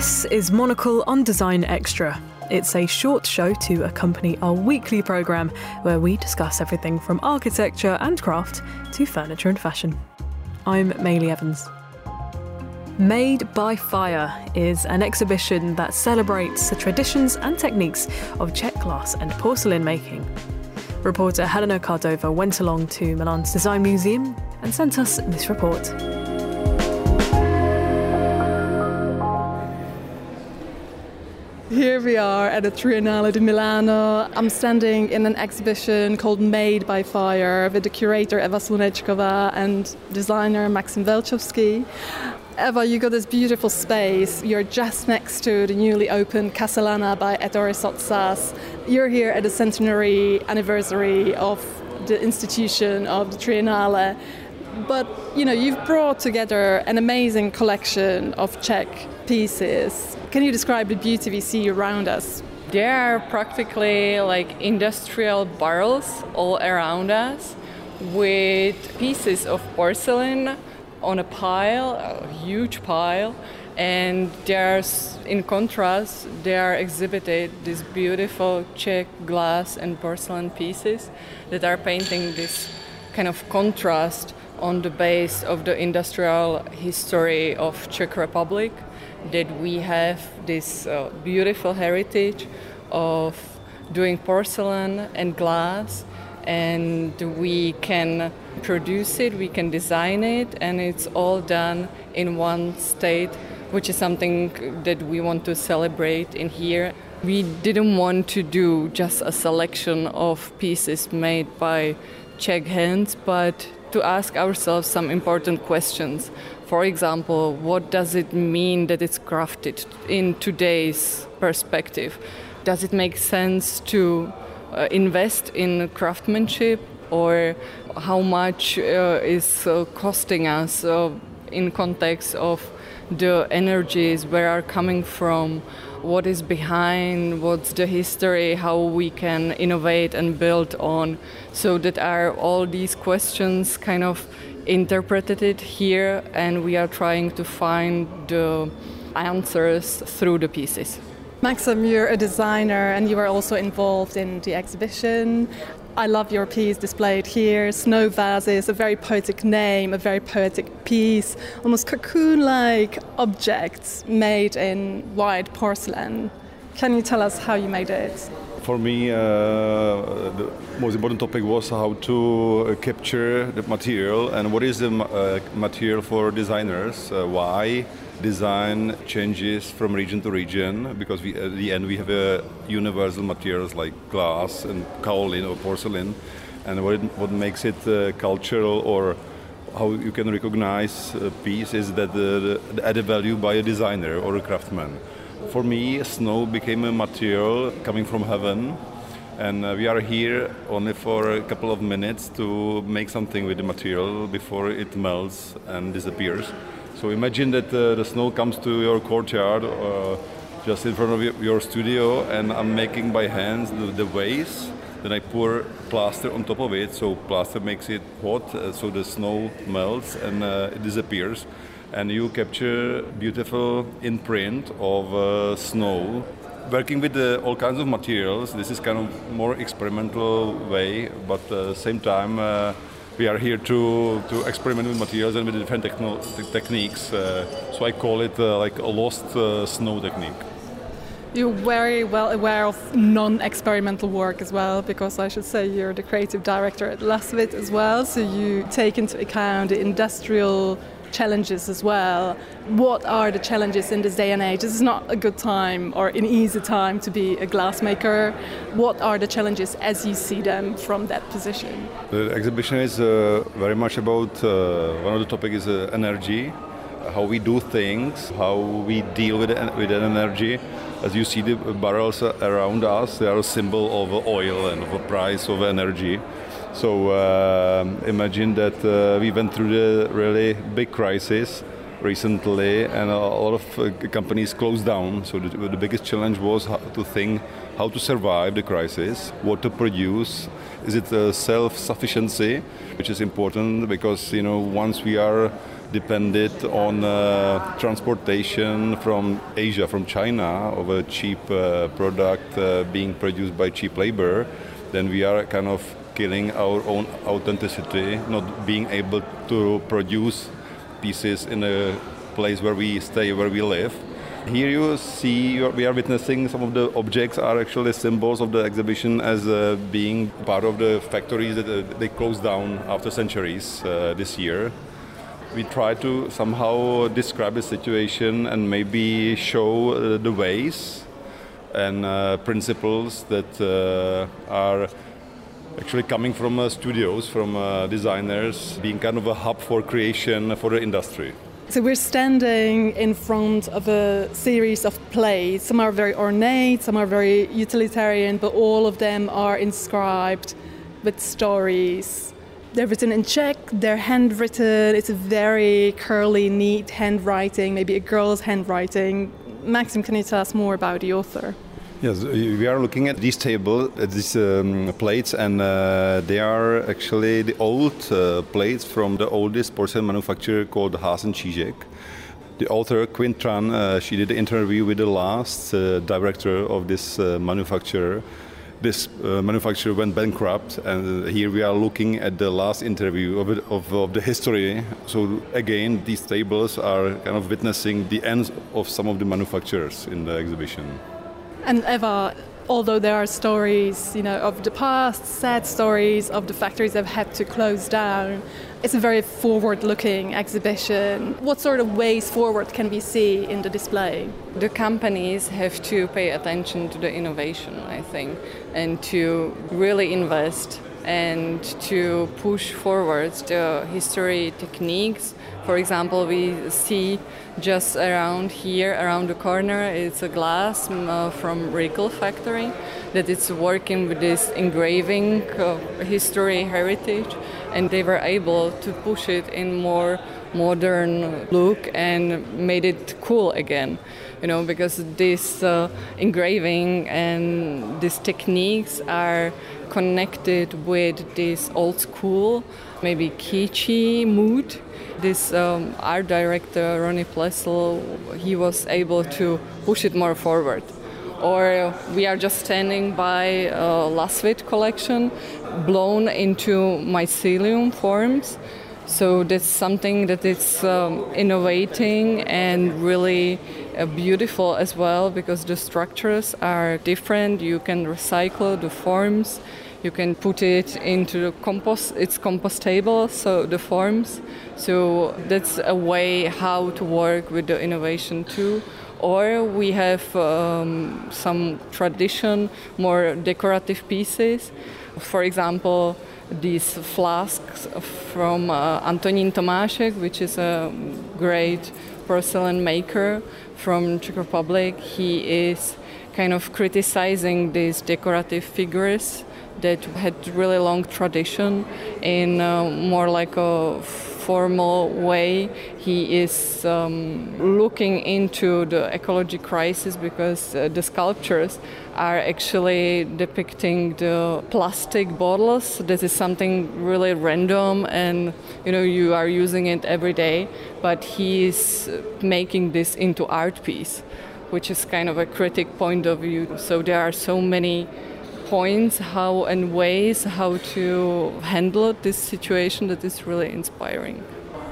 This is Monocle on Design Extra. It's a short show to accompany our weekly programme where we discuss everything from architecture and craft to furniture and fashion. I'm Maylie Evans. Made by Fire is an exhibition that celebrates the traditions and techniques of Czech glass and porcelain making. Reporter Helena Cardova went along to Milan's Design Museum and sent us this report. Here we are at the Triennale di Milano. I'm standing in an exhibition called Made by Fire with the curator Eva Slunečková and designer Maxim Velčovský. Eva, you got this beautiful space. You're just next to the newly opened Casa Lana by Ettore Sottsass. You're here at the centenary anniversary of the institution of the Triennale. But you know, you've brought together an amazing collection of Czech pieces. Can you describe the beauty we see around us? There are practically like industrial barrels all around us with pieces of porcelain on a pile, a huge pile, and there's in contrast they are exhibited these beautiful Czech glass and porcelain pieces that are painting this kind of contrast on the base of the industrial history of Czech Republic that we have this uh, beautiful heritage of doing porcelain and glass and we can produce it we can design it and it's all done in one state which is something that we want to celebrate in here. We didn't want to do just a selection of pieces made by czech hands but to ask ourselves some important questions for example, what does it mean that it's crafted in today's perspective? Does it make sense to uh, invest in craftsmanship or how much uh, is uh, costing us uh, in context of the energies where are coming from what is behind what's the history how we can innovate and build on so that are all these questions kind of interpreted here, and we are trying to find the answers through the pieces. Maxim, you're a designer and you are also involved in the exhibition. I love your piece displayed here. Snow Vases, a very poetic name, a very poetic piece, almost cocoon like objects made in white porcelain. Can you tell us how you made it? For me, uh, the most important topic was how to capture the material and what is the uh, material for designers, uh, why design changes from region to region, because we, at the end we have universal materials like glass and kaolin or porcelain, and what, it, what makes it uh, cultural or how you can recognize a piece is that the, the added value by a designer or a craftsman. For me, snow became a material coming from heaven, and uh, we are here only for a couple of minutes to make something with the material before it melts and disappears. So imagine that uh, the snow comes to your courtyard, uh, just in front of your studio, and I'm making by hands the, the vase. Then I pour plaster on top of it, so plaster makes it hot, uh, so the snow melts and uh, it disappears and you capture beautiful imprint of uh, snow working with uh, all kinds of materials this is kind of more experimental way but at uh, the same time uh, we are here to, to experiment with materials and with different techno- techniques uh, so i call it uh, like a lost snow technique you're very well aware of non-experimental work as well, because I should say you're the creative director at Lasvit as well. So you take into account the industrial challenges as well. What are the challenges in this day and age? This is not a good time or an easy time to be a glassmaker. What are the challenges as you see them from that position? The exhibition is uh, very much about uh, one of the topics is uh, energy, how we do things, how we deal with with energy. As you see the barrels around us, they are a symbol of oil and of a price of energy. So uh, imagine that uh, we went through the really big crisis recently, and a lot of uh, companies closed down. So the, the, biggest challenge was to think how to survive the crisis, what to produce. Is it self-sufficiency, which is important because you know once we are dependent on uh, transportation from Asia, from China, of a cheap uh, product uh, being produced by cheap labor, then we are kind of killing our own authenticity, not being able to produce pieces in a place where we stay, where we live. Here you see, we are witnessing some of the objects are actually symbols of the exhibition as uh, being part of the factories that uh, they closed down after centuries uh, this year we try to somehow describe the situation and maybe show uh, the ways and uh, principles that uh, are actually coming from uh, studios, from uh, designers, being kind of a hub for creation for the industry. So we're standing in front of a series of plates. Some are very ornate, some are very utilitarian, but all of them are inscribed with stories they're written in Czech, they're handwritten, it's a very curly, neat handwriting, maybe a girl's handwriting. Maxim, can you tell us more about the author? Yes, we are looking at these tables, at these um, plates, and uh, they are actually the old uh, plates from the oldest porcelain manufacturer called Haas and Čížek. The author, Quinn Tran, uh, she did an interview with the last uh, director of this uh, manufacturer, this uh, manufacturer went bankrupt, and here we are looking at the last interview of, it, of, of, the history. So again, these tables are kind of witnessing the end of some of the manufacturers in the exhibition. And Eva, although there are stories, you know, of the past, sad stories of the factories that have had to close down, it's a very forward-looking exhibition. What sort of ways forward can we see in the display? The companies have to pay attention to the innovation, I think, and to really invest and to push forward the history techniques. For example, we see just around here, around the corner, it's a glass uh, from Rückl factory that it's working with this engraving history heritage and they were able to push it in more modern look and made it cool again you know because this uh, engraving and these techniques are connected with this old school maybe kitschy mood this um, art director Rony Plesl he was able to push it more forward or we are just standing by a Lasvit collection blown into mycelium forms. So that's something that is um, innovating and really uh, beautiful as well because the structures are different. You can recycle the forms. You can put it into the compost. It's compostable, so the forms. So that's a way how to work with the innovation too or we have um, some tradition, more decorative pieces. For example, these flasks from uh, Antonín Tomášek, which is a great porcelain maker from Czech Republic. He is kind of criticizing these decorative figures that had really long tradition in uh, more like a formal way. He is um, looking into the ecology crisis because uh, the sculptures are actually depicting the plastic bottles. This is something really random, and you know you are using it every day. But he is making this into art piece, which is kind of a critic point of view. So there are so many points how and ways how to handle this situation that is really inspiring.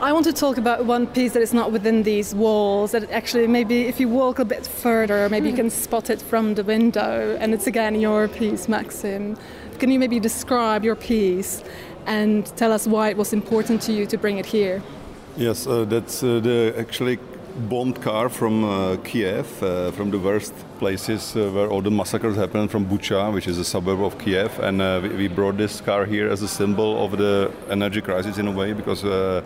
I want to talk about one piece that is not within these walls, that actually maybe if you walk a bit further, maybe you can spot it from the window. And it's again your piece, Maxim. Can you maybe describe your piece and tell us why it was important to you to bring it here? Yes, uh, that's uh, the actually bombed car from uh, Kiev, uh, from the worst places uh, where all the massacres happened, from Bucha, which is a suburb of Kiev. And uh, we, we, brought this car here as a symbol of the energy crisis in a way, because uh,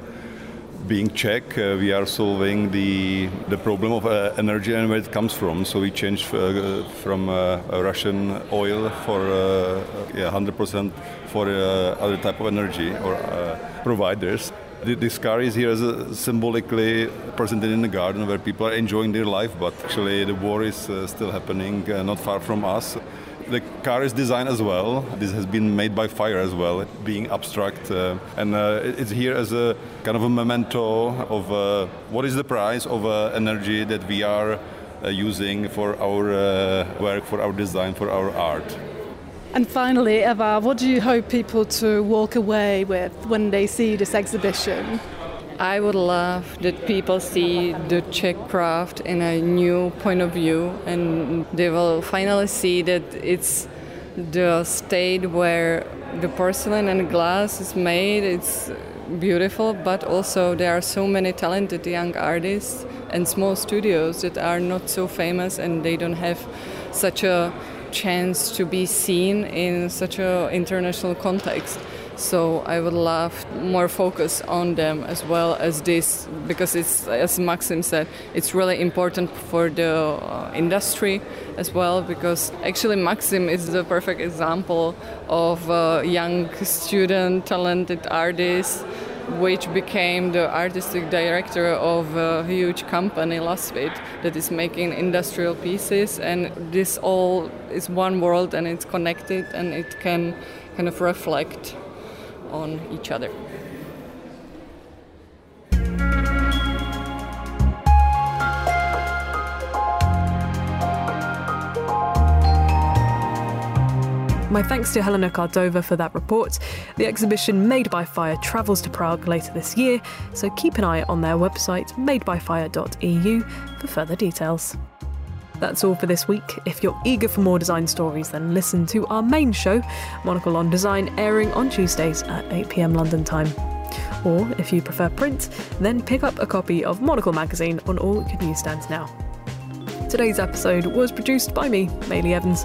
being Czech, uh, we are solving the, the problem of energy and where it comes from. So we changed from Russian oil for yeah, 100% for other type of energy or providers this car is here as a symbolically presented in the garden where people are enjoying their life, but actually the war is uh, still happening uh, not far from us. The car is designed as well. This has been made by fire as well, being abstract. Uh, and uh, it's here as a kind of a memento of uh, what is the price of uh, energy that we are uh, using for our uh, work, for our design, for our art. And finally, Eva, what do you hope people to walk away with when they see this exhibition? I would love that people see the Czech craft in a new point of view and they will finally see that it's the state where the porcelain and glass is made. It's beautiful, but also there are so many talented young artists and small studios that are not so famous and they don't have such a chance to be seen in such an international context. So I would love more focus on them as well as this, because it's, as Maxim said, it's really important for the uh, industry as well. Because actually, Maxim is the perfect example of a young student, talented artist which became the artistic director of a huge company, Lasvit, that is making industrial pieces. And this all is one world and it's connected and it can kind of reflect on each other. My thanks to Helena Cardova for that report. The exhibition Made by Fire travels to Prague later this year, so keep an eye on their website madebyfire.eu for further details. That's all for this week. If you're eager for more design stories, then listen to our main show, Monocle on Design, airing on Tuesdays at 8 pm London time. Or if you prefer print, then pick up a copy of Monocle magazine on all good newsstands now. Today's episode was produced by me, Maylie Evans.